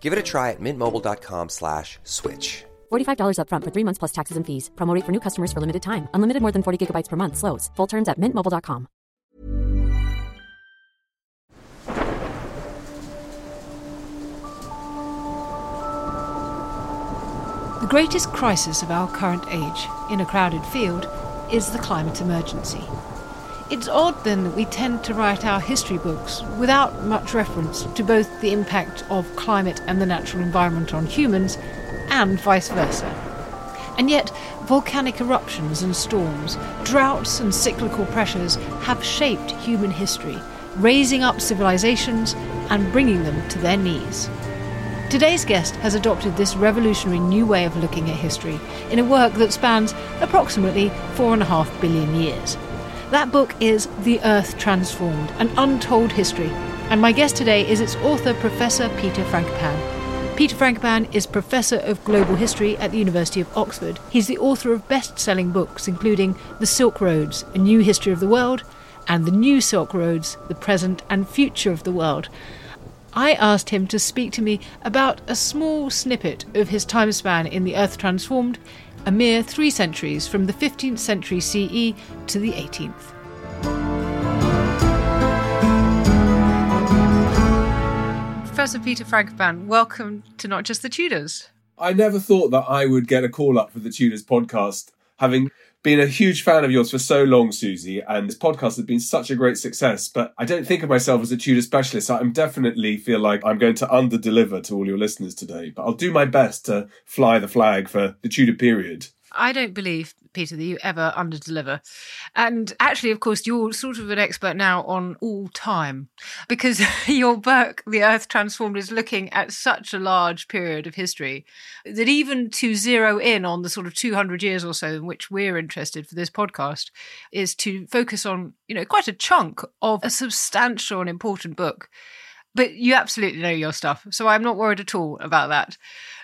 Give it a try at mintmobile.com slash switch. $45 upfront for three months plus taxes and fees. Promote for new customers for limited time. Unlimited more than 40 gigabytes per month. Slows. Full terms at mintmobile.com. The greatest crisis of our current age, in a crowded field, is the climate emergency. It's odd then that we tend to write our history books without much reference to both the impact of climate and the natural environment on humans, and vice versa. And yet, volcanic eruptions and storms, droughts and cyclical pressures have shaped human history, raising up civilizations and bringing them to their knees. Today's guest has adopted this revolutionary new way of looking at history in a work that spans approximately four and a half billion years. That book is The Earth Transformed An Untold History, and my guest today is its author, Professor Peter Frankopan. Peter Frankopan is Professor of Global History at the University of Oxford. He's the author of best selling books, including The Silk Roads A New History of the World and The New Silk Roads The Present and Future of the World. I asked him to speak to me about a small snippet of his time span in The Earth Transformed, a mere three centuries from the 15th century CE to the 18th. Professor Peter Frankopan, welcome to Not Just the Tudors. I never thought that I would get a call up for the Tudors podcast, having been a huge fan of yours for so long, Susie, and this podcast has been such a great success. But I don't think of myself as a Tudor specialist. I definitely feel like I'm going to under deliver to all your listeners today. But I'll do my best to fly the flag for the Tudor period. I don't believe, Peter, that you ever underdeliver. And actually, of course, you're sort of an expert now on all time because your book, The Earth Transformed, is looking at such a large period of history that even to zero in on the sort of 200 years or so in which we're interested for this podcast is to focus on, you know, quite a chunk of a substantial and important book. But you absolutely know your stuff. So I'm not worried at all about that.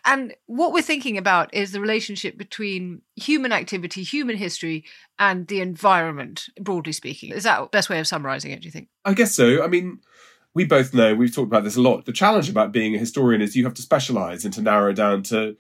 And what we're thinking about is the relationship between human activity, human history, and the environment, broadly speaking. Is that the best way of summarizing it, do you think? I guess so. I mean, we both know, we've talked about this a lot. The challenge about being a historian is you have to specialize and to narrow down to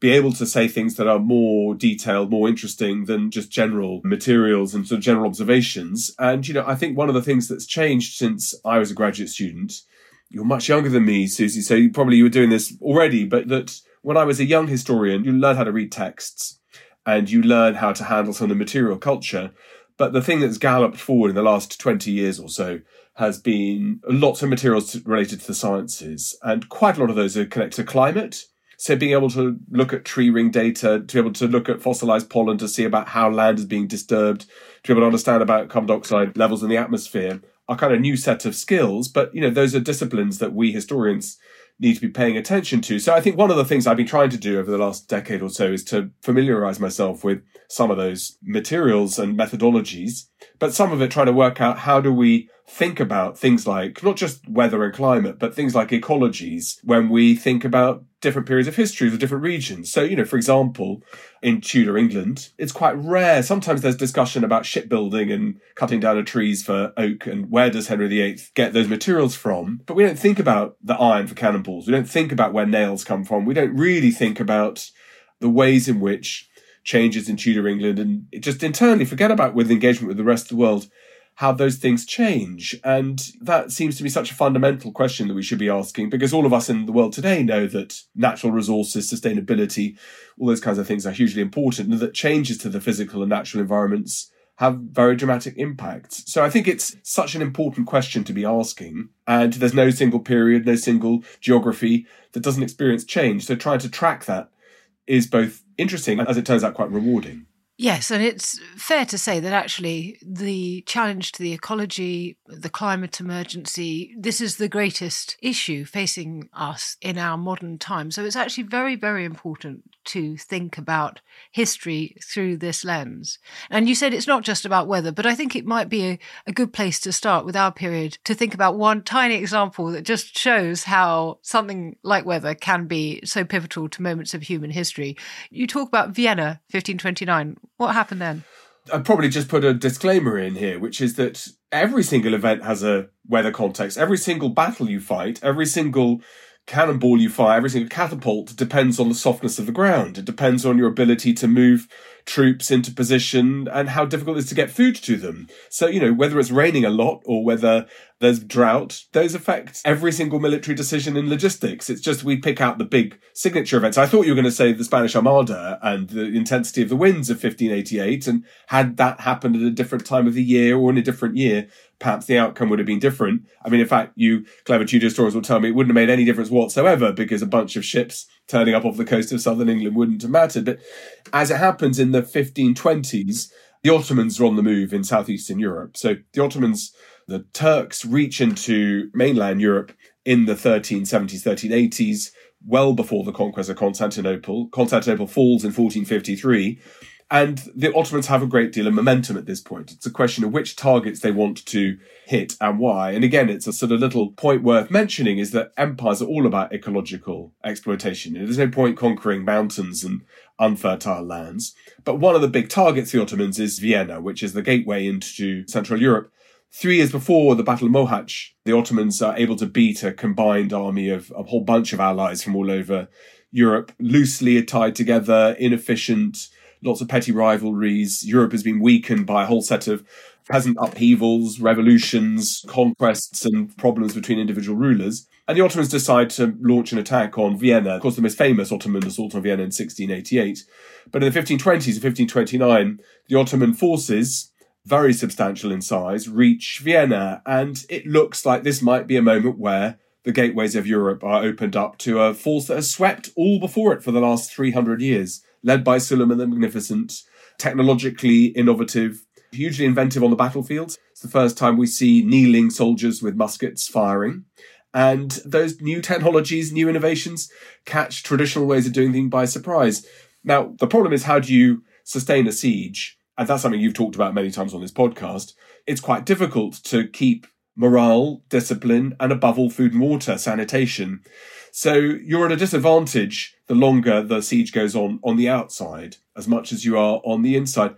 be able to say things that are more detailed, more interesting than just general materials and sort of general observations. And, you know, I think one of the things that's changed since I was a graduate student you're much younger than me, Susie, so you probably you were doing this already, but that when I was a young historian, you learn how to read texts and you learn how to handle some of the material culture. But the thing that's galloped forward in the last 20 years or so has been lots of materials related to the sciences, and quite a lot of those are connected to climate. So being able to look at tree ring data, to be able to look at fossilized pollen to see about how land is being disturbed, to be able to understand about carbon dioxide levels in the atmosphere a kind of new set of skills, but you know, those are disciplines that we historians need to be paying attention to. So I think one of the things I've been trying to do over the last decade or so is to familiarize myself with some of those materials and methodologies, but some of it trying to work out how do we think about things like not just weather and climate, but things like ecologies when we think about different periods of history of different regions. So, you know, for example, in Tudor England, it's quite rare. Sometimes there's discussion about shipbuilding and cutting down of trees for oak and where does Henry VIII get those materials from? But we don't think about the iron for cannonballs. We don't think about where nails come from. We don't really think about the ways in which changes in Tudor England and just internally forget about with engagement with the rest of the world how those things change. And that seems to be such a fundamental question that we should be asking because all of us in the world today know that natural resources, sustainability, all those kinds of things are hugely important and that changes to the physical and natural environments have very dramatic impacts. So I think it's such an important question to be asking. And there's no single period, no single geography that doesn't experience change. So trying to track that is both interesting and, as it turns out, quite rewarding. Yes, and it's fair to say that actually the challenge to the ecology, the climate emergency, this is the greatest issue facing us in our modern time. So it's actually very, very important to think about history through this lens. And you said it's not just about weather, but I think it might be a, a, good place to start with our period to think about one tiny example that just shows how something like weather can be so pivotal to moments of human history. You talk about Vienna, 1529. What happened then? I'd probably just put a disclaimer in here, which is that every single event has a weather context. Every single battle you fight, every single cannonball you fire, every single catapult depends on the softness of the ground. It depends on your ability to move troops into position and how difficult it is to get food to them. So, you know, whether it's raining a lot or whether there's drought, those affect every single military decision in logistics. It's just we pick out the big signature events. I thought you were going to say the Spanish Armada and the intensity of the winds of 1588. And had that happened at a different time of the year or in a different year, perhaps the outcome would have been different. I mean, in fact, you clever Tudor historians will tell me it wouldn't have made any difference whatsoever because a bunch of ships turning up off the coast of southern England wouldn't have mattered. But as it happens in the 1520s, the Ottomans are on the move in southeastern Europe. So the Ottomans, the Turks reach into mainland Europe in the 1370s, 1380s, well before the conquest of Constantinople. Constantinople falls in 1453. And the Ottomans have a great deal of momentum at this point. It's a question of which targets they want to hit and why. And again, it's a sort of little point worth mentioning is that empires are all about ecological exploitation. There's no point conquering mountains and unfertile lands. But one of the big targets the Ottomans is Vienna, which is the gateway into Central Europe. Three years before the Battle of Mohacs, the Ottomans are able to beat a combined army of a whole bunch of allies from all over Europe, loosely tied together, inefficient, lots of petty rivalries. Europe has been weakened by a whole set of peasant upheavals, revolutions, conquests, and problems between individual rulers. And the Ottomans decide to launch an attack on Vienna. Of course, the most famous Ottoman assault on Vienna in 1688. But in the 1520s and 1529, the Ottoman forces, very substantial in size, reach Vienna. And it looks like this might be a moment where the gateways of Europe are opened up to a force that has swept all before it for the last 300 years led by Suleiman the Magnificent, technologically innovative, hugely inventive on the battlefield. It's the first time we see kneeling soldiers with muskets firing. And those new technologies, new innovations catch traditional ways of doing things by surprise. Now, the problem is how do you sustain a siege? And that's something you've talked about many times on this podcast. It's quite difficult to keep morale, discipline, and above all, food and water, sanitation. So you're at a disadvantage the longer the siege goes on on the outside, as much as you are on the inside.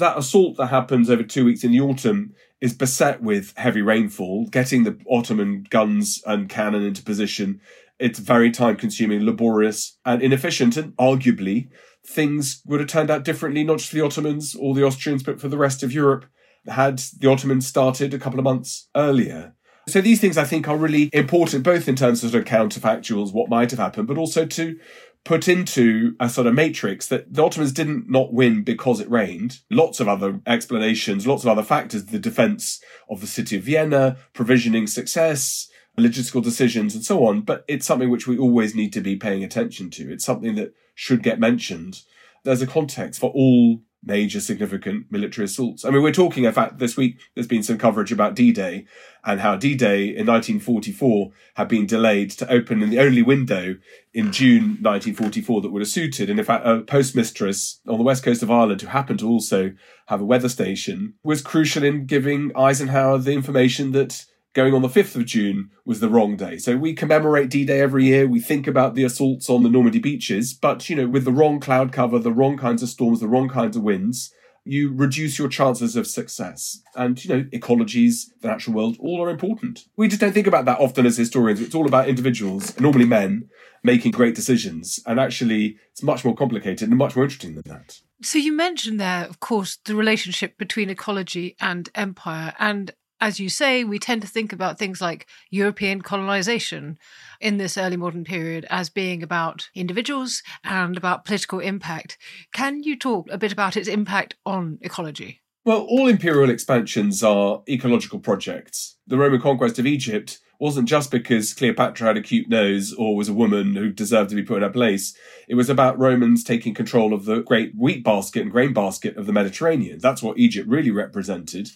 That assault that happens over two weeks in the autumn is beset with heavy rainfall, getting the Ottoman guns and cannon into position. It's very time consuming, laborious, and inefficient, and arguably things would have turned out differently, not just for the Ottomans or the Austrians, but for the rest of Europe, had the Ottomans started a couple of months earlier. So these things I think are really important, both in terms of sort of counterfactuals, what might have happened, but also to put into a sort of matrix that the Ottomans didn't not win because it rained. Lots of other explanations, lots of other factors, the defense of the city of Vienna, provisioning success, logistical decisions and so on. But it's something which we always need to be paying attention to. It's something that should get mentioned. There's a context for all major significant military assaults. I mean, we're talking, in fact, this week there's been some coverage about D-Day and how D-Day in 1944 had been delayed to open in the only window in June 1944 that would have suited. And in fact, a postmistress on the west coast of Ireland who happened to also have a weather station was crucial in giving Eisenhower the information that going on the 5th of June was the wrong day. So we commemorate D-Day every year. We think about the assaults on the Normandy beaches, but you know, with the wrong cloud cover, the wrong kinds of storms, the wrong kinds of winds, you reduce your chances of success. And, you know, ecologies, the natural world, all are important. We just don't think about that often as historians. It's all about individuals, normally men, making great decisions. And actually, it's much more complicated and much more interesting than that. So you mentioned there, of course, the relationship between ecology and empire. And as you say, we tend to think about things like European colonization in this early modern period as being about individuals and about political impact. Can you talk a bit about its impact on ecology? Well, all imperial expansions are ecological projects. The Roman conquest of Egypt wasn't just because Cleopatra had a cute nose or was a woman who deserved to be put in her place. It was about Romans taking control of the great wheat basket and grain basket of the Mediterranean. That's what Egypt really represented.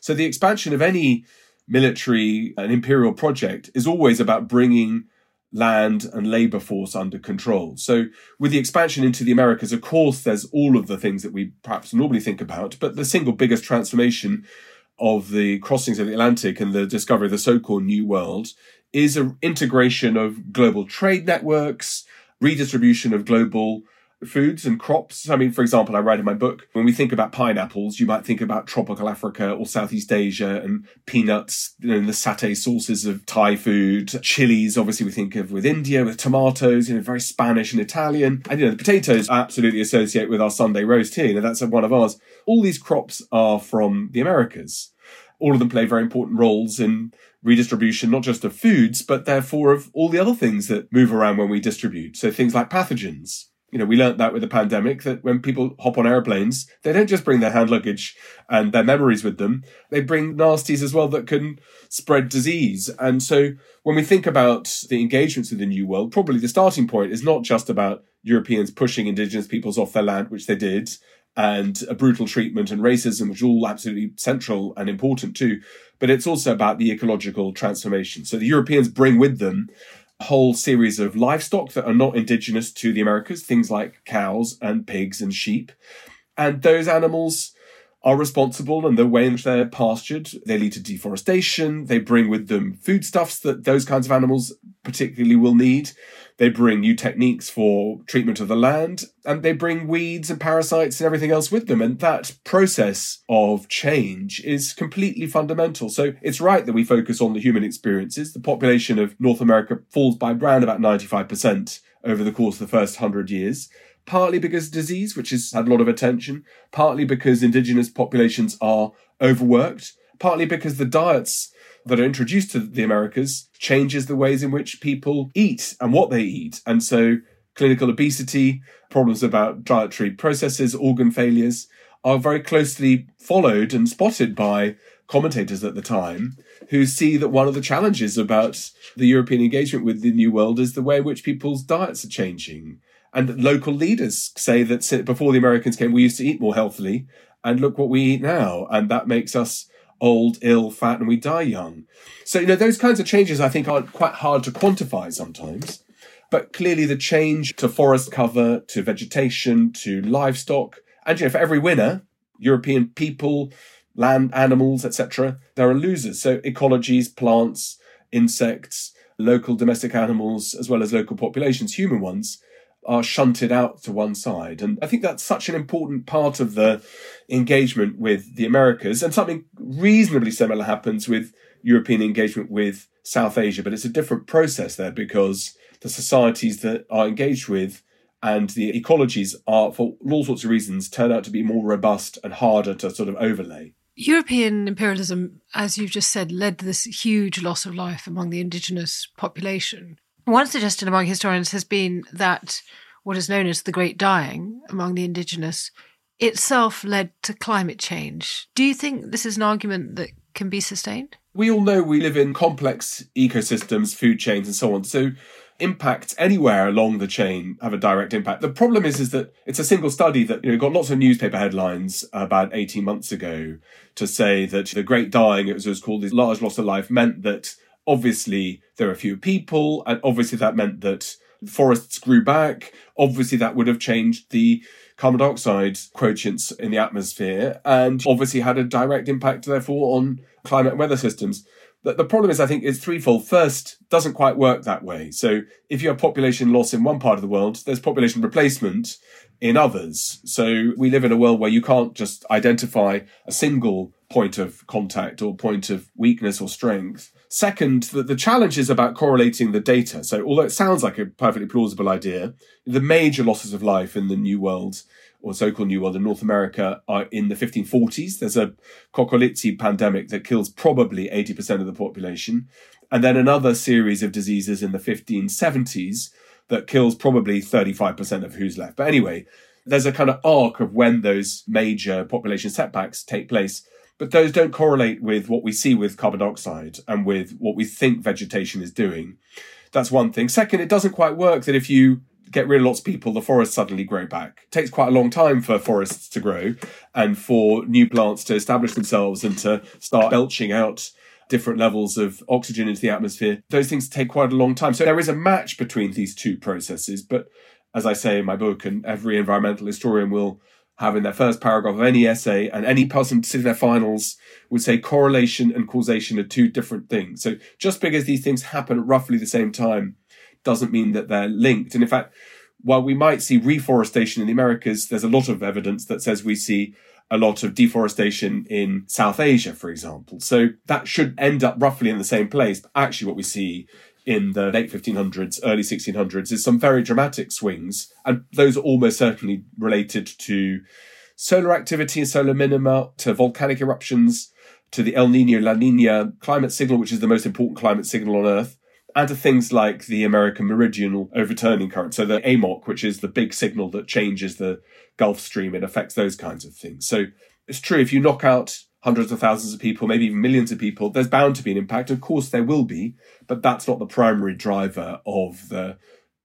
So the expansion of any military and imperial project is always about bringing land and labor force under control. So with the expansion into the Americas, of course, there's all of the things that we perhaps normally think about, but the single biggest transformation of the crossings of the Atlantic and the discovery of the so-called New World is an integration of global trade networks, redistribution of global foods and crops. I mean, for example, I write in my book, when we think about pineapples, you might think about tropical Africa or Southeast Asia and peanuts, you know, the satay sauces of Thai food, chilies, obviously we think of with India, with tomatoes, you know, very Spanish and Italian. And, you know, the potatoes I absolutely associate with our Sunday roast here. You know, that's one of ours. All these crops are from the Americas. All of them play very important roles in redistribution, not just of foods, but therefore of all the other things that move around when we distribute. So things like pathogens, you know, we learnt that with the pandemic that when people hop on airplanes, they don't just bring their hand luggage and their memories with them. They bring nasties as well that can spread disease. And so when we think about the engagements with the New World, probably the starting point is not just about Europeans pushing indigenous peoples off their land, which they did, and a brutal treatment and racism, which are all absolutely central and important too. But it's also about the ecological transformation. So the Europeans bring with them whole series of livestock that are not indigenous to the Americas, things like cows and pigs and sheep. And those animals are responsible and the way in which they're pastured. They lead to deforestation. They bring with them foodstuffs that those kinds of animals particularly will need. They bring new techniques for treatment of the land and they bring weeds and parasites and everything else with them. And that process of change is completely fundamental. So it's right that we focus on the human experiences. The population of North America falls by around about 95% over the course of the first hundred years partly because disease, which has had a lot of attention, partly because indigenous populations are overworked, partly because the diets that are introduced to the Americas changes the ways in which people eat and what they eat. And so clinical obesity, problems about dietary processes, organ failures are very closely followed and spotted by commentators at the time who see that one of the challenges about the European engagement with the New World is the way in which people's diets are changing. And local leaders say that before the Americans came, we used to eat more healthily, and look what we eat now. And that makes us old, ill, fat, and we die young. So, you know, those kinds of changes I think are quite hard to quantify sometimes. But clearly, the change to forest cover, to vegetation, to livestock, and you know, for every winner, European people, land animals, etc., there are losers. So, ecologies, plants, insects, local domestic animals, as well as local populations, human ones, are shunted out to one side. And I think that's such an important part of the engagement with the Americas. And something reasonably similar happens with European engagement with South Asia, but it's a different process there because the societies that are engaged with and the ecologies are, for all sorts of reasons, turn out to be more robust and harder to sort of overlay. European imperialism, as you've just said, led to this huge loss of life among the indigenous population. One suggestion among historians has been that what is known as the Great Dying among the indigenous itself led to climate change. Do you think this is an argument that can be sustained? We all know we live in complex ecosystems, food chains, and so on. So impacts anywhere along the chain have a direct impact. The problem is, is that it's a single study that, you know, got lots of newspaper headlines about 18 months ago to say that the great dying, was, it was called this large loss of life, meant that obviously there are fewer people, and obviously that meant that forests grew back. Obviously that would have changed the carbon dioxide quotients in the atmosphere and obviously had a direct impact, therefore, on climate and weather systems. The, the problem is, I think, it's threefold. First, doesn't quite work that way. So if you have population loss in one part of the world, there's population replacement in others. So we live in a world where you can't just identify a single point of contact or point of weakness or strength. Second, that the challenge is about correlating the data. So, although it sounds like a perfectly plausible idea, the major losses of life in the New World or so-called New World in North America are in the 1540s. There's a cocoliztli pandemic that kills probably 80% of the population. And then another series of diseases in the 1570s that kills probably 35% of who's left. But anyway, there's a kind of arc of when those major population setbacks take place but those don't correlate with what we see with carbon dioxide and with what we think vegetation is doing. That's one thing. Second, it doesn't quite work that if you get rid of lots of people, the forests suddenly grow back. It takes quite a long time for forests to grow and for new plants to establish themselves and to start belching out different levels of oxygen into the atmosphere. Those things take quite a long time. So there is a match between these two processes. But as I say in my book, and every environmental historian will have in their first paragraph of any essay, and any person sitting their finals would say correlation and causation are two different things. So just because these things happen at roughly the same time doesn't mean that they're linked. And in fact, while we might see reforestation in the Americas, there's a lot of evidence that says we see a lot of deforestation in South Asia, for example. So that should end up roughly in the same place. But actually, what we see in the late 1500s, early 1600s is some very dramatic swings, and those are almost certainly related to solar activity and solar minima, to volcanic eruptions, to the El Nino La Nina climate signal, which is the most important climate signal on Earth, and to things like the American meridional overturning current. So the AMOC, which is the big signal that changes the Gulf Stream, it affects those kinds of things. So it's true, if you knock out hundreds of thousands of people, maybe even millions of people, there's bound to be an impact. Of course, there will be, but that's not the primary driver of the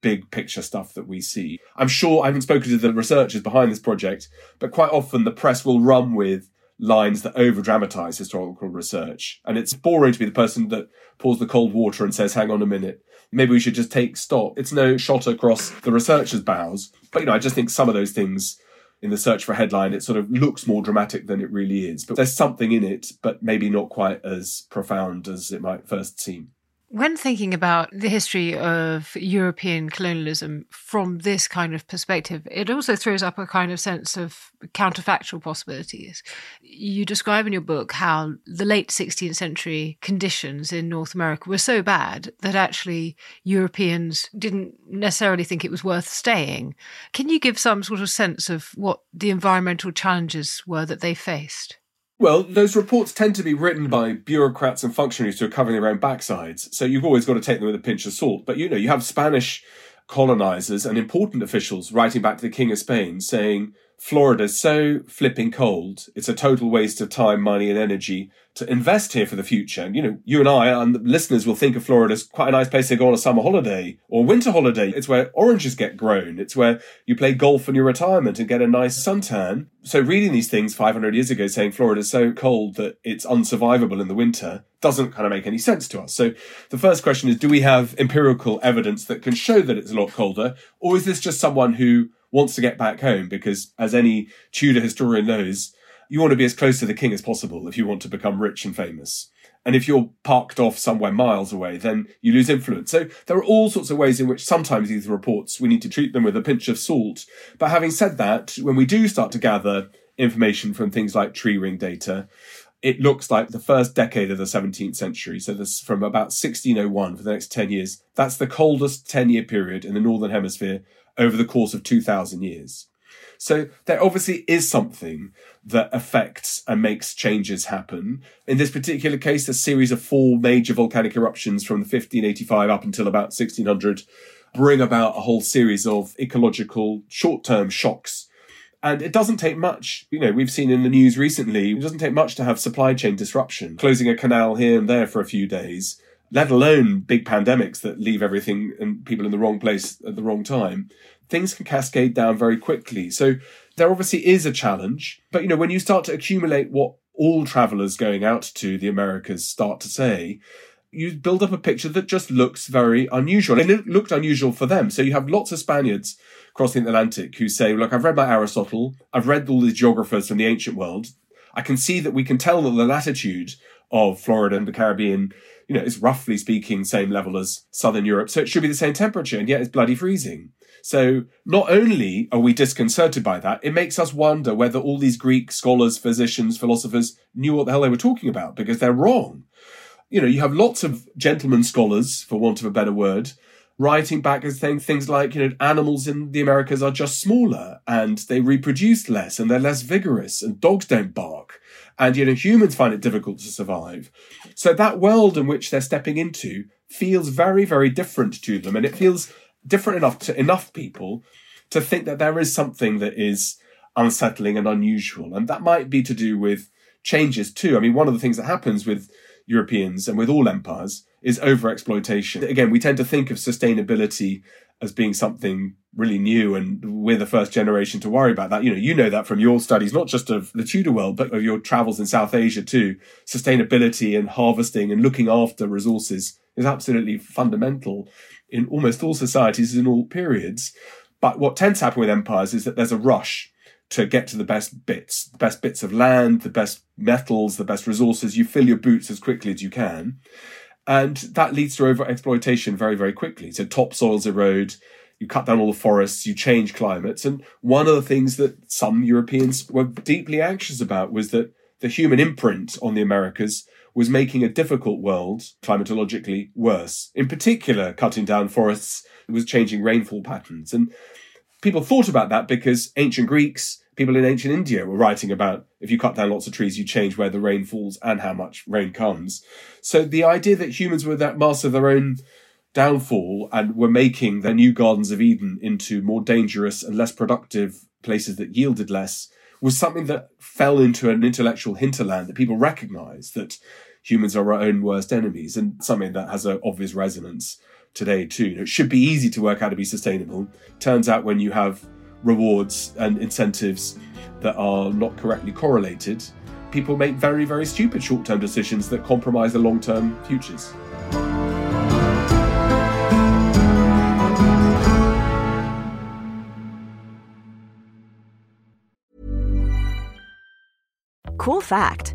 big picture stuff that we see. I'm sure I haven't spoken to the researchers behind this project, but quite often the press will run with lines that over dramatize historical research. And it's boring to be the person that pours the cold water and says, hang on a minute, maybe we should just take stock. It's no shot across the researchers' bows. But, you know, I just think some of those things in the search for a headline, it sort of looks more dramatic than it really is. But there's something in it, but maybe not quite as profound as it might first seem. When thinking about the history of European colonialism from this kind of perspective, it also throws up a kind of sense of counterfactual possibilities. You describe in your book how the late 16th century conditions in North America were so bad that actually Europeans didn't necessarily think it was worth staying. Can you give some sort of sense of what the environmental challenges were that they faced? Well, those reports tend to be written by bureaucrats and functionaries who are covering their own backsides. So you've always got to take them with a pinch of salt. But you know, you have Spanish colonizers and important officials writing back to the King of Spain saying, Florida's so flipping cold. It's a total waste of time, money, and energy to invest here for the future. And, you know, you and I and listeners will think of Florida as quite a nice place to go on a summer holiday or winter holiday. It's where oranges get grown. It's where you play golf in your retirement and get a nice suntan. So reading these things 500 years ago saying Florida's so cold that it's unsurvivable in the winter doesn't kind of make any sense to us. So the first question is, do we have empirical evidence that can show that it's a lot colder? Or is this just someone who wants to get back home? Because as any Tudor historian knows, you want to be as close to the king as possible if you want to become rich and famous. And if you're parked off somewhere miles away, then you lose influence. So there are all sorts of ways in which sometimes these reports, we need to treat them with a pinch of salt. But having said that, when we do start to gather information from things like tree ring data, it looks like the first decade of the 17th century. So this from about 1601 for the next 10 years. That's the coldest 10 year period in the Northern Hemisphere over the course of 2000 years. So there obviously is something that affects and makes changes happen. In this particular case, a series of four major volcanic eruptions from 1585 up until about 1600 bring about a whole series of ecological short-term shocks. And it doesn't take much. You know, we've seen in the news recently, it doesn't take much to have supply chain disruption, closing a canal here and there for a few days, let alone big pandemics that leave everything and people in the wrong place at the wrong time things can cascade down very quickly. So there obviously is a challenge. But, you know, when you start to accumulate what all travelers going out to the Americas start to say, you build up a picture that just looks very unusual. And it looked unusual for them. So you have lots of Spaniards crossing the Atlantic who say, look, I've read my Aristotle. I've read all these geographers from the ancient world. I can see that we can tell that the latitude of Florida and the Caribbean, you know, it's roughly speaking same level as Southern Europe. So it should be the same temperature and yet it's bloody freezing. So not only are we disconcerted by that, it makes us wonder whether all these Greek scholars, physicians, philosophers knew what the hell they were talking about because they're wrong. you know, you have lots of gentlemen scholars, for want of a better word, writing back and saying things like, you know, animals in the Americas are just smaller and they reproduce less and they're less vigorous and dogs don't bark. And, you know, humans find it difficult to survive. So that world in which they're stepping into feels very, very different to them. And it feels different enough to enough people to think that there is something that is unsettling and unusual. And that might be to do with changes too. I mean, one of the things that happens with Europeans and with all empires is overexploitation. Again, we tend to think of sustainability as being something really new and we're the first generation to worry about that. You know, you know that from your studies, not just of the Tudor world, but of your travels in South Asia too. Sustainability and harvesting and looking after resources is absolutely fundamental in almost all societies in all periods. But what tends to happen with empires is that there's a rush to get to the best bits, the best bits of land, the best metals, the best resources. You fill your boots as quickly as you can. And that leads to over exploitation very, very quickly. So topsoils erode, you cut down all the forests, you change climates. And one of the things that some Europeans were deeply anxious about was that the human imprint on the Americas was making a difficult world climatologically worse. In particular, cutting down forests was changing rainfall patterns. And people thought about that because ancient Greeks, people in ancient India were writing about if you cut down lots of trees, you change where the rain falls and how much rain comes. So the idea that humans were that master of their own downfall and were making their new gardens of Eden into more dangerous and less productive places that yielded less was something that fell into an intellectual hinterland that people recognized that humans are our own worst enemies and something that has an obvious resonance today too. It should be easy to work out to be sustainable. Turns out when you have rewards and incentives that are not correctly correlated, people make very, very stupid short term decisions that compromise their long term futures. Cool fact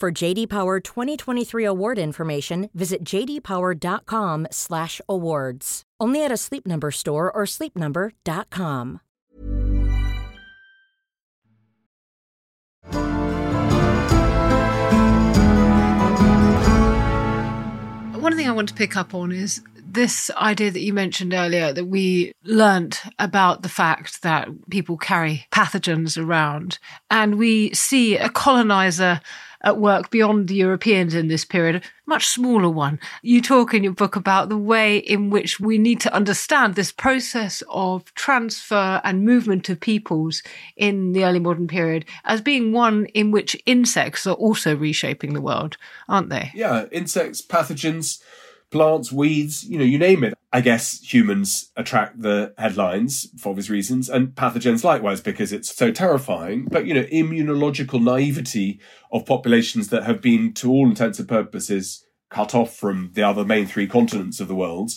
For JD Power 2023 award information, visit jdpower.com/awards. Only at a Sleep Number store or sleepnumber.com. One thing I want to pick up on is this idea that you mentioned earlier that we learnt about the fact that people carry pathogens around and we see a colonizer at work beyond the Europeans in this period, a much smaller one. You talk in your book about the way in which we need to understand this process of transfer and movement of peoples in the early modern period as being one in which insects are also reshaping the world, aren't they? Yeah, insects, pathogens plants, weeds, you know, you name it. I guess humans attract the headlines for obvious reasons and pathogens likewise because it's so terrifying. But, you know, immunological naivety of populations that have been, to all intents and purposes, cut off from the other main three continents of the world.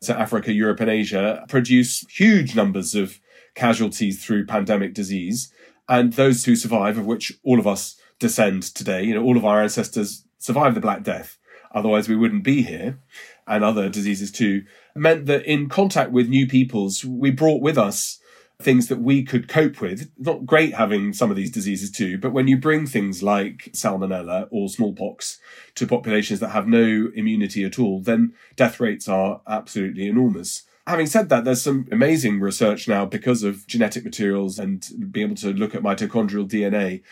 So Africa, Europe and Asia produce huge numbers of casualties through pandemic disease. And those who survive, of which all of us descend today, you know, all of our ancestors survived the Black Death otherwise we wouldn't be here, and other diseases too, meant that in contact with new peoples, we brought with us things that we could cope with. Not great having some of these diseases too, but when you bring things like salmonella or smallpox to populations that have no immunity at all, then death rates are absolutely enormous. Having said that, there's some amazing research now because of genetic materials and being able to look at mitochondrial DNA.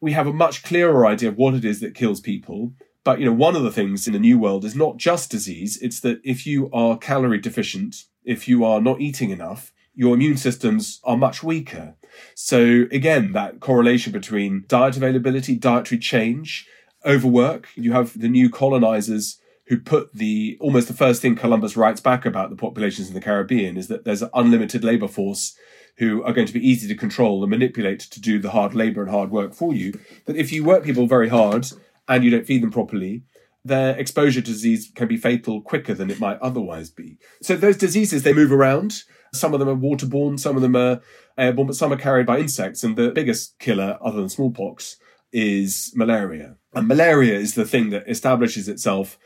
We have a much clearer idea of what it is that kills people. But, you know, one of the things in the new world is not just disease. It's that if you are calorie deficient, if you are not eating enough, your immune systems are much weaker. So again, that correlation between diet availability, dietary change, overwork. You have the new colonizers who put the almost the first thing Columbus writes back about the populations in the Caribbean is that there's an unlimited labor force who are going to be easy to control and manipulate to do the hard labor and hard work for you. That if you work people very hard and you don't feed them properly, their exposure to disease can be fatal quicker than it might otherwise be. So those diseases, they move around. Some of them are waterborne, some of them are airborne, but some are carried by insects. And the biggest killer, other than smallpox, is malaria. And malaria is the thing that establishes itself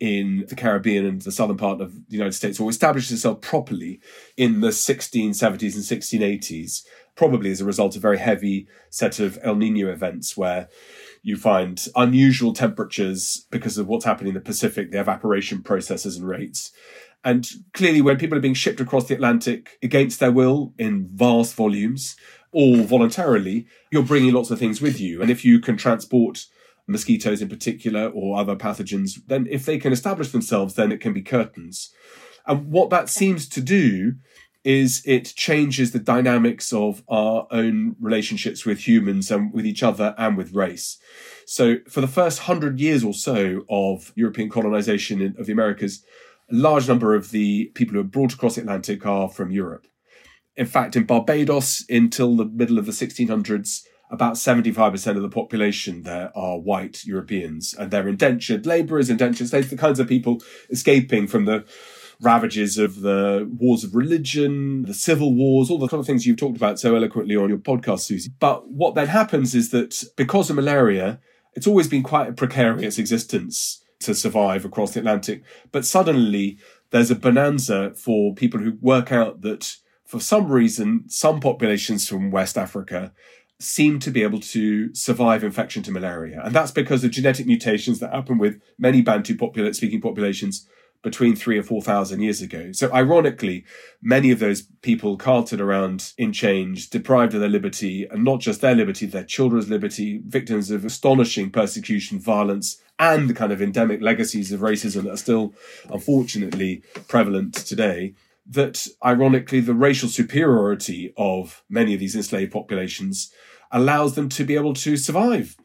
in the Caribbean and the southern part of the United States, or establishes itself properly in the 1670s and 1680s, probably as a result of a very heavy set of El Nino events where you find unusual temperatures because of what's happening in the Pacific, the evaporation processes and rates. And clearly, when people are being shipped across the Atlantic against their will in vast volumes, or voluntarily, you're bringing lots of things with you. And if you can transport mosquitoes in particular or other pathogens, then if they can establish themselves, then it can be curtains. And what that seems to do is it changes the dynamics of our own relationships with humans and with each other and with race. So, for the first hundred years or so of European colonization of the Americas, a large number of the people who are brought across the Atlantic are from Europe. In fact, in Barbados, until the middle of the 1600s, about 75% of the population there are white Europeans, and they're indentured laborers, indentured slaves, the kinds of people escaping from the ravages of the wars of religion, the civil wars, all the kind of things you've talked about so eloquently on your podcast, Susie. But what then happens is that because of malaria, it's always been quite a precarious existence to survive across the Atlantic. But suddenly there's a bonanza for people who work out that for some reason, some populations from West Africa seem to be able to survive infection to malaria. And that's because of genetic mutations that happen with many Bantu popula- speaking populations between three or 4,000 years ago. So ironically, many of those people carted around in chains, deprived of their liberty, and not just their liberty, their children's liberty, victims of astonishing persecution, violence, and the kind of endemic legacies of racism that are still, unfortunately, prevalent today that ironically the racial superiority of many of these enslaved populations allows them to be able to survive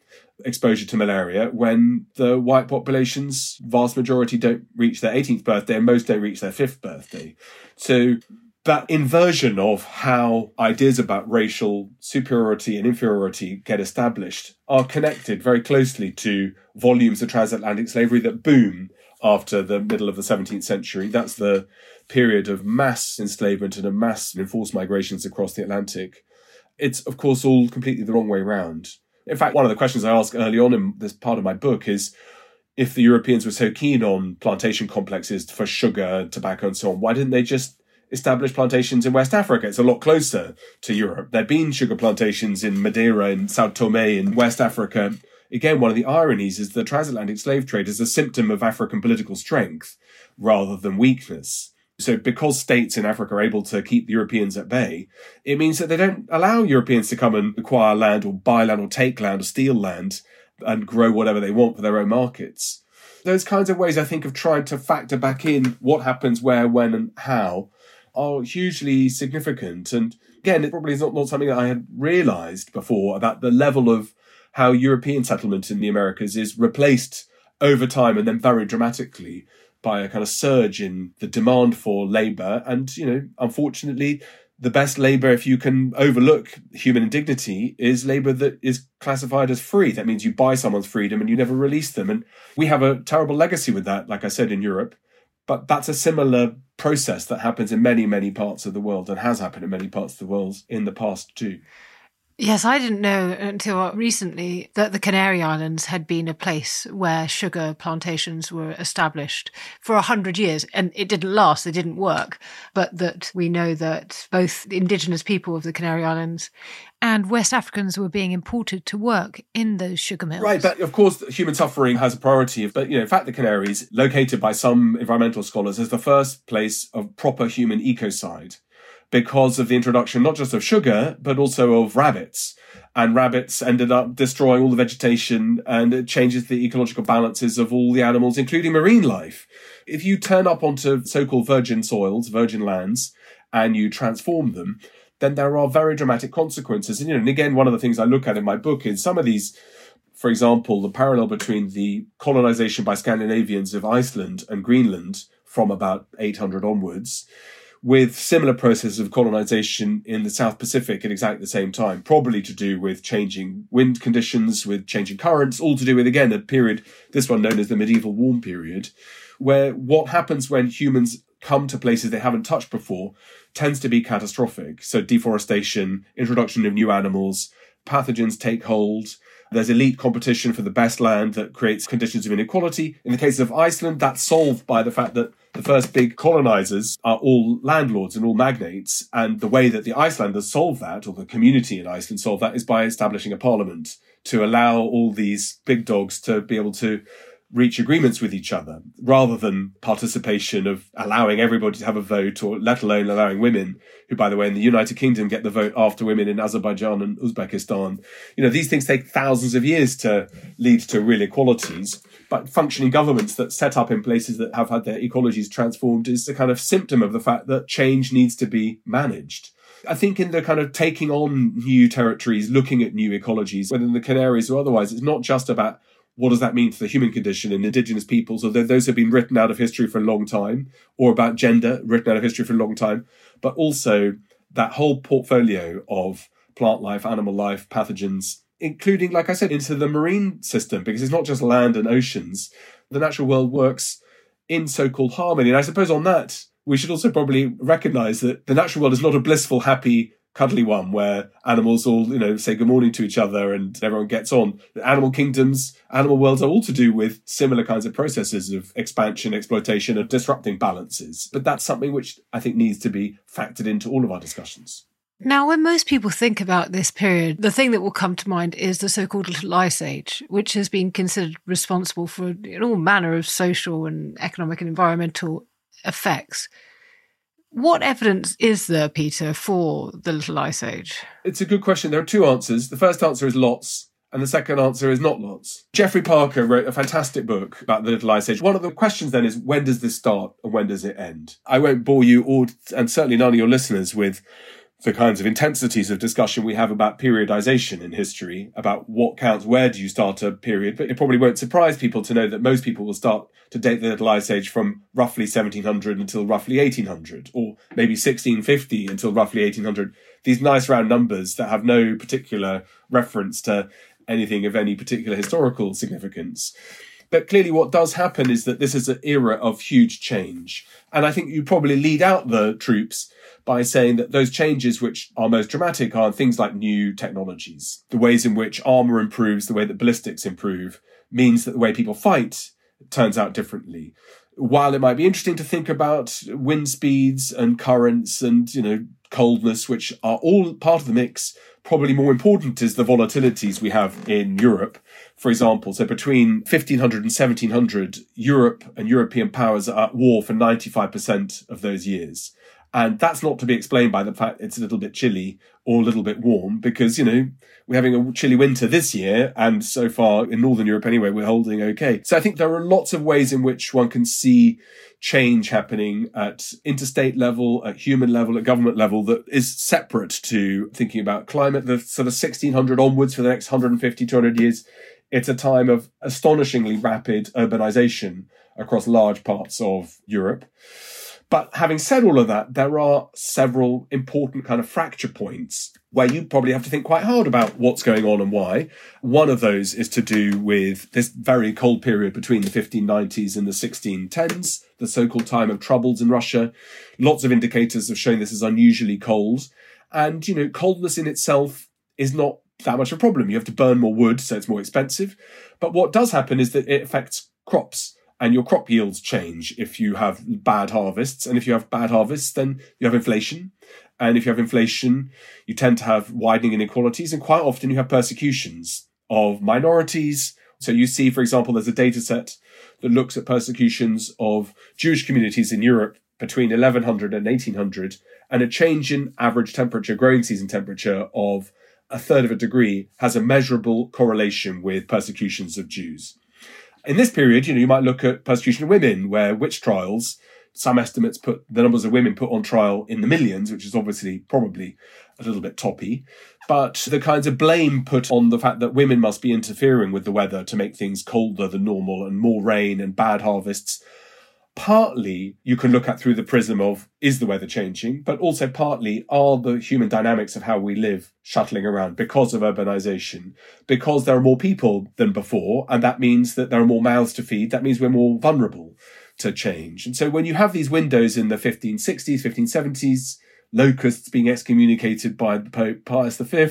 exposure to malaria when the white population's vast majority don't reach their 18th birthday and most don't reach their fifth birthday. So that inversion of how ideas about racial superiority and inferiority get established are connected very closely to volumes of transatlantic slavery that boom after the middle of the 17th century. That's the period of mass enslavement and of mass enforced migrations across the Atlantic. It's, of course, all completely the wrong way round. In fact, one of the questions I ask early on in this part of my book is if the Europeans were so keen on plantation complexes for sugar, tobacco, and so on, why didn't they just establish plantations in West Africa? It's a lot closer to Europe. There'd been sugar plantations in Madeira and Sao Tome in West Africa. Again, one of the ironies is the transatlantic slave trade is a symptom of African political strength rather than weakness. So because states in Africa are able to keep the Europeans at bay, it means that they don't allow Europeans to come and acquire land or buy land or take land or steal land and grow whatever they want for their own markets. Those kinds of ways I think of trying to factor back in what happens where, when and how are hugely significant. And again, it probably is not, not something that I had realized before about the level of how European settlement in the Americas is replaced over time and then very dramatically by a kind of surge in the demand for labor. And, you know, unfortunately, the best labor, if you can overlook human indignity, is labor that is classified as free. That means you buy someone's freedom and you never release them. And we have a terrible legacy with that, like I said, in Europe. But that's a similar process that happens in many, many parts of the world and has happened in many parts of the world in the past too. Yes, I didn't know until uh, recently that the Canary Islands had been a place where sugar plantations were established for a hundred years. And it didn't last, it didn't work. But that we know that both indigenous people of the Canary Islands and West Africans were being imported to work in those sugar mills. Right, but of course, human suffering has a priority. But you know, in fact, the Canaries, located by some environmental scholars as the first place of proper human ecocide, because of the introduction not just of sugar, but also of rabbits. And rabbits ended up destroying all the vegetation and it changes the ecological balances of all the animals, including marine life. If you turn up onto so-called virgin soils, virgin lands, and you transform them, then there are very dramatic consequences. And, you know, and again, one of the things I look at in my book is some of these, for example, the parallel between the colonization by Scandinavians of Iceland and Greenland from about 800 onwards with similar processes of colonization in the South Pacific at exactly the same time, probably to do with changing wind conditions, with changing currents, all to do with, again, a period, this one known as the medieval warm period, where what happens when humans come to places they haven't touched before tends to be catastrophic. So deforestation, introduction of new animals, pathogens take hold, there's elite competition for the best land that creates conditions of inequality. In the case of Iceland, that's solved by the fact that the first big colonizers are all landlords and all magnates. And the way that the Icelanders solve that, or the community in Iceland solve that, is by establishing a parliament to allow all these big dogs to be able to reach agreements with each other rather than participation of allowing everybody to have a vote or let alone allowing women who by the way in the united kingdom get the vote after women in azerbaijan and uzbekistan. You know these things take thousands of years to lead to real equalities but functioning governments that set up in places that have had their ecologies transformed is a kind of symptom of the fact that change needs to be managed. I think in the kind of taking on new territories, looking at new ecologies, whether in the Canaries or otherwise, it's not just about what does that mean for the human condition in indigenous peoples, or those have been written out of history for a long time, or about gender written out of history for a long time, but also that whole portfolio of plant life, animal life, pathogens, including, like I said, into the marine system, because it's not just land and oceans. The natural world works in so called harmony. And I suppose on that, we should also probably recognize that the natural world is not a blissful, happy, cuddly one where animals all, you know, say good morning to each other and everyone gets on. The animal kingdoms, animal worlds are all to do with similar kinds of processes of expansion, exploitation, and disrupting balances. But that's something which I think needs to be factored into all of our discussions. Now, when most people think about this period, the thing that will come to mind is the so called Little Ice Age, which has been considered responsible for all manner of social and economic and environmental effects. What evidence is there, Peter, for the Little Ice Age? It's a good question. There are two answers. The first answer is lots, and the second answer is not lots. Geoffrey Parker wrote a fantastic book about the Little Ice Age. One of the questions then is when does this start and when does it end? I won't bore you, or, and certainly none of your listeners, with the kinds of intensities of discussion we have about periodization in history, about what counts, where do you start a period. But it probably won't surprise people to know that most people will start to date the Little Ice Age from roughly 1700 until roughly 1800, or maybe 1650 until roughly 1800. These nice round numbers that have no particular reference to anything of any particular historical significance. But clearly, what does happen is that this is an era of huge change. And I think you probably lead out the troops by saying that those changes which are most dramatic are things like new technologies. The ways in which armor improves, the way that ballistics improve, means that the way people fight turns out differently. While it might be interesting to think about wind speeds and currents and, you know, coldness, which are all part of the mix, probably more important is the volatilities we have in Europe. For example, so between 1500 and 1700, Europe and European powers are at war for 95% of those years. And that's not to be explained by the fact it's a little bit chilly or a little bit warm because, you know, we're having a chilly winter this year. And so far in Northern Europe anyway, we're holding okay. So I think there are lots of ways in which one can see change happening at interstate level, at human level, at government level that is separate to thinking about climate. The sort of 1600 onwards for the next 150, 200 years, it's a time of astonishingly rapid urbanization across large parts of Europe. But having said all of that, there are several important kind of fracture points where you probably have to think quite hard about what's going on and why. One of those is to do with this very cold period between the 1590s and the 1610s, the so-called time of troubles in Russia. Lots of indicators have shown this is unusually cold. And, you know, coldness in itself is not that much of a problem. You have to burn more wood, so it's more expensive. But what does happen is that it affects crops and your crop yields change if you have bad harvests. And if you have bad harvests, then you have inflation. And if you have inflation, you tend to have widening inequalities. And quite often you have persecutions of minorities. So you see, for example, there's a data set that looks at persecutions of Jewish communities in Europe between 1100 and 1800 and a change in average temperature, growing season temperature of a third of a degree has a measurable correlation with persecutions of Jews. In this period, you know, you might look at persecution of women, where witch trials, some estimates put the numbers of women put on trial in the millions, which is obviously probably a little bit toppy. But the kinds of blame put on the fact that women must be interfering with the weather to make things colder than normal and more rain and bad harvests partly you can look at through the prism of is the weather changing, but also partly are the human dynamics of how we live shuttling around because of urbanization, because there are more people than before, and that means that there are more mouths to feed. That means we're more vulnerable to change. And so when you have these windows in the 1560s, 1570s, locusts being excommunicated by the Pope Pius V,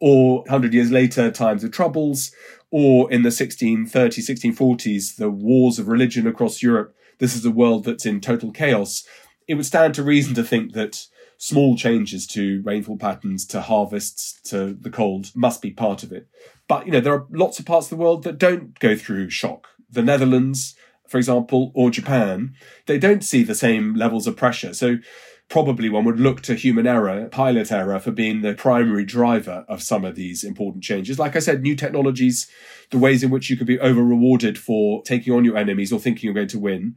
or 100 years later, times of troubles, or in the 1630s, 1640s, the wars of religion across Europe this is a world that's in total chaos, it would stand to reason to think that small changes to rainfall patterns, to harvests, to the cold must be part of it. But, you know, there are lots of parts of the world that don't go through shock. The Netherlands, for example, or Japan, they don't see the same levels of pressure. So probably one would look to human error, pilot error, for being the primary driver of some of these important changes. Like I said, new technologies, the ways in which you could be over rewarded for taking on your enemies or thinking you're going to win.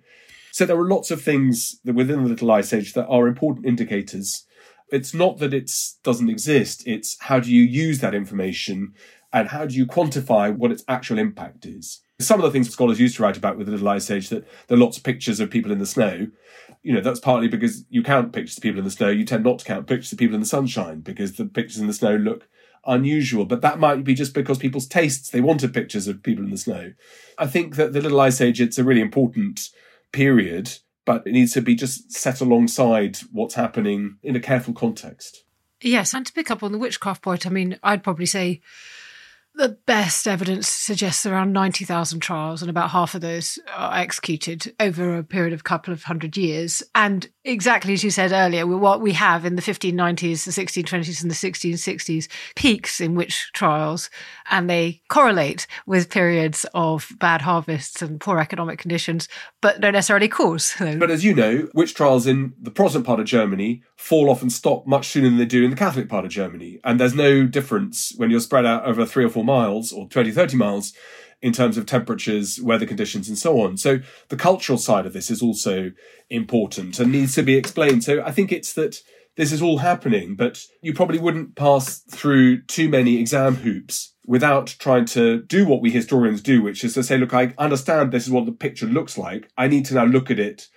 So there are lots of things that within the little ice age that are important indicators. It's not that it doesn't exist. It's how do you use that information and how do you quantify what its actual impact is? Some of the things scholars used to write about with the Little Ice Age that there are lots of pictures of people in the snow. You know, that's partly because you count pictures of people in the snow. You tend not to count pictures of people in the sunshine because the pictures in the snow look unusual. But that might be just because people's tastes, they wanted pictures of people in the snow. I think that the Little Ice Age, it's a really important period, but it needs to be just set alongside what's happening in a careful context. Yes, and to pick up on the witchcraft point, I mean, I'd probably say the best evidence suggests around 90,000 trials, and about half of those are executed over a period of a couple of hundred years. And exactly as you said earlier, what we have in the 1590s, the 1620s, and the 1660s peaks in witch trials, and they correlate with periods of bad harvests and poor economic conditions, but don't necessarily cause. Them. But as you know, witch trials in the Protestant part of Germany fall off and stop much sooner than they do in the Catholic part of Germany. And there's no difference when you're spread out over three or four miles or 20, 30 miles in terms of temperatures, weather conditions, and so on. So the cultural side of this is also important and needs to be explained. So I think it's that this is all happening, but you probably wouldn't pass through too many exam hoops without trying to do what we historians do, which is to say, look, I understand this is what the picture looks like. I need to now look at it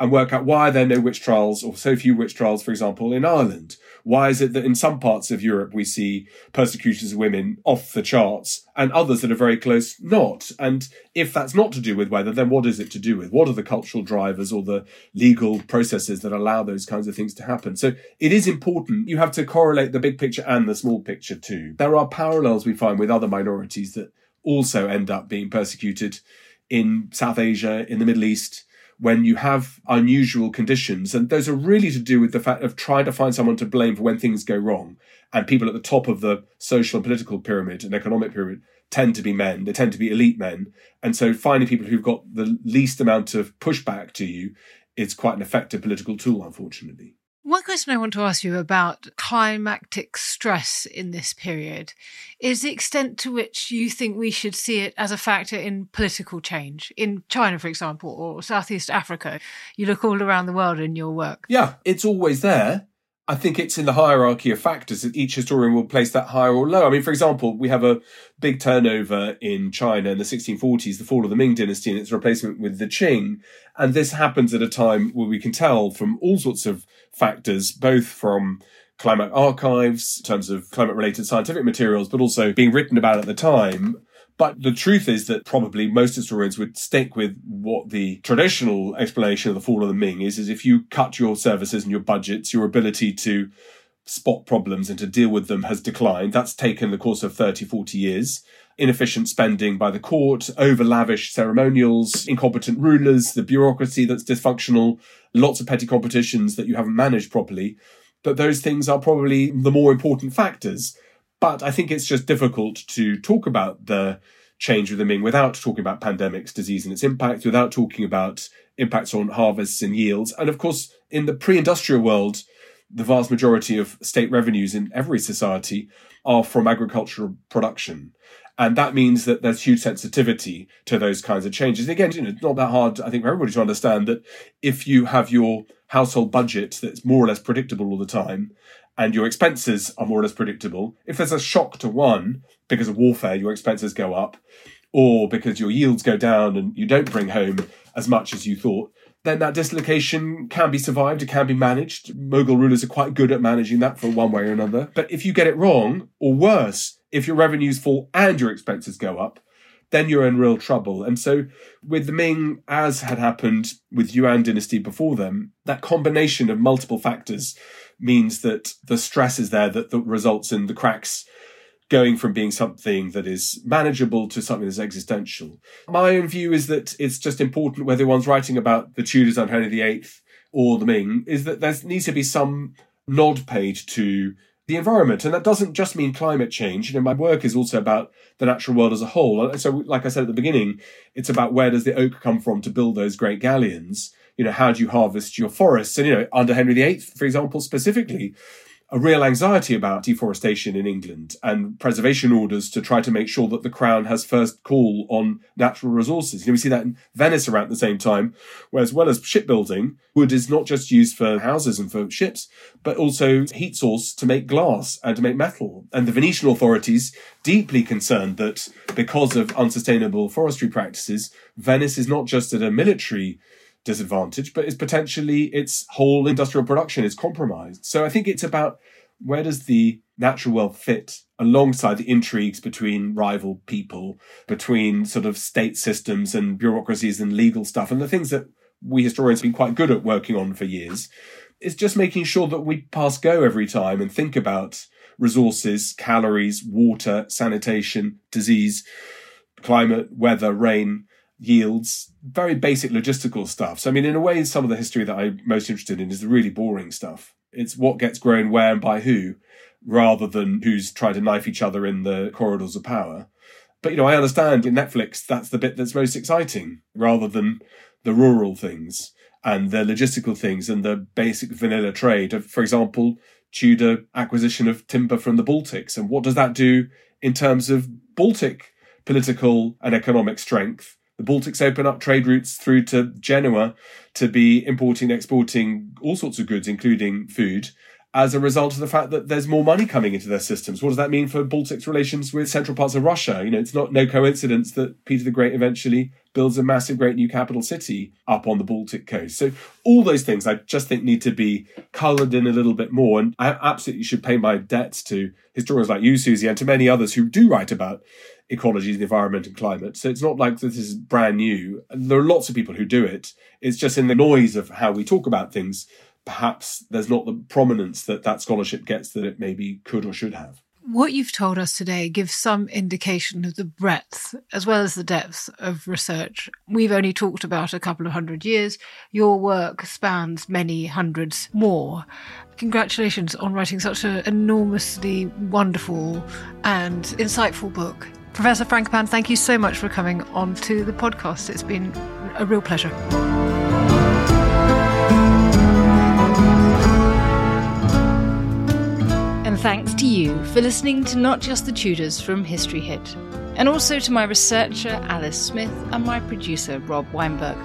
and work out why there are no witch trials or so few witch trials, for example, in Ireland? Why is it that in some parts of Europe we see persecutions of women off the charts and others that are very close not? And if that's not to do with weather, then what is it to do with? What are the cultural drivers or the legal processes that allow those kinds of things to happen? So it is important. You have to correlate the big picture and the small picture too. There are parallels we find with other minorities that also end up being persecuted in South Asia, in the Middle East, when you have unusual conditions. And those are really to do with the fact of trying to find someone to blame for when things go wrong. And people at the top of the social and political pyramid and economic pyramid tend to be men. They tend to be elite men. And so finding people who've got the least amount of pushback to you is quite an effective political tool, unfortunately. One question I want to ask you about climactic stress in this period is the extent to which you think we should see it as a factor in political change. In China, for example, or Southeast Africa, you look all around the world in your work. Yeah, it's always there. I think it's in the hierarchy of factors that each historian will place that higher or lower. I mean, for example, we have a big turnover in China in the 1640s, the fall of the Ming dynasty and its replacement with the Qing. And this happens at a time where we can tell from all sorts of factors, both from climate archives, in terms of climate related scientific materials, but also being written about at the time, but the truth is that probably most historians would stick with what the traditional explanation of the fall of the Ming is, is if you cut your services and your budgets, your ability to spot problems and to deal with them has declined. That's taken the course of 30, 40 years. Inefficient spending by the court, over lavish ceremonials, incompetent rulers, the bureaucracy that's dysfunctional, lots of petty competitions that you haven't managed properly. But those things are probably the more important factors. But I think it's just difficult to talk about the change with the Ming without talking about pandemics, disease and its impact, without talking about impacts on harvests and yields. And of course, in the pre industrial world, the vast majority of state revenues in every society are from agricultural production. And that means that there's huge sensitivity to those kinds of changes. Again, you know, it's not that hard, I think, for everybody to understand that if you have your household budget that's more or less predictable all the time, and your expenses are more or less predictable, if there's a shock to one because of warfare, your expenses go up, or because your yields go down and you don't bring home as much as you thought, then that dislocation can be survived, it can be managed. Mughal rulers are quite good at managing that for one way or another. But if you get it wrong, or worse, if your revenues fall and your expenses go up, then you're in real trouble. And so, with the Ming, as had happened with Yuan dynasty before them, that combination of multiple factors means that the stress is there that, that results in the cracks going from being something that is manageable to something that's existential. My own view is that it's just important whether one's writing about the Tudors under Henry VIII or the Ming, is that there needs to be some nod paid to the environment. And that doesn't just mean climate change. You know, my work is also about the natural world as a whole. So, like I said at the beginning, it's about where does the oak come from to build those great galleons? You know, how do you harvest your forests? And, you know, under Henry VIII, for example, specifically, a real anxiety about deforestation in England and preservation orders to try to make sure that the Crown has first call on natural resources. You know, we see that in Venice around the same time, where as well as shipbuilding, wood is not just used for houses and for ships, but also heat source to make glass and to make metal. And the Venetian authorities deeply concerned that because of unsustainable forestry practices, Venice is not just at a military disadvantage, but it's potentially its whole hmm. industrial production is compromised. So I think it's about where does the natural world fit alongside the intrigues between rival people, between sort of state systems and bureaucracies and legal stuff, and the things that we historians have been quite good at working on for years. Is just making sure that we pass go every time and think about resources, calories, water, sanitation, disease, climate, weather, rain, yields, very basic logistical stuff. So, I mean, in a way, some of the history that I'm most interested in is the really boring stuff. It's what gets grown where and by who, rather than who's trying to knife each other in the corridors of power. But, you know, I understand in Netflix, that's the bit that's most exciting, rather than the rural things and the logistical things and the basic vanilla trade. For example, Tudor acquisition of timber from the Baltics. And what does that do in terms of Baltic political and economic strength? The Baltics open up trade routes through to Genoa to be importing exporting all sorts of goods, including food, as a result of the fact that there's more money coming into their systems. What does that mean for Baltics relations with central parts of Russia? You know, it's not no coincidence that Peter the Great eventually builds a massive, great new capital city up on the Baltic coast. So all those things I just think need to be coloured in a little bit more. And I absolutely should pay my debts to historians like you, Susie, and to many others who do write about ecology, the environment, and climate. So it's not like this is brand new. There are lots of people who do it. It's just in the noise of how we talk about things. Perhaps there's not the prominence that that scholarship gets that it maybe could or should have. What you've told us today gives some indication of the breadth as well as the depth of research. We've only talked about a couple of hundred years. Your work spans many hundreds more. Congratulations on writing such an enormously wonderful and insightful book. Professor Frankopan, thank you so much for coming on to the podcast. It's been a real pleasure. Thanks to you for listening to Not Just the Tudors from History Hit, and also to my researcher Alice Smith and my producer Rob Weinberg.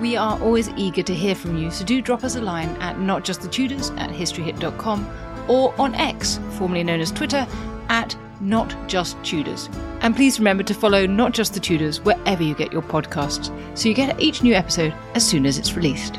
We are always eager to hear from you, so do drop us a line at notjustthetudors at historyhit.com or on X, formerly known as Twitter, at not just Tudors. And please remember to follow Not Just the Tudors wherever you get your podcasts, so you get each new episode as soon as it's released.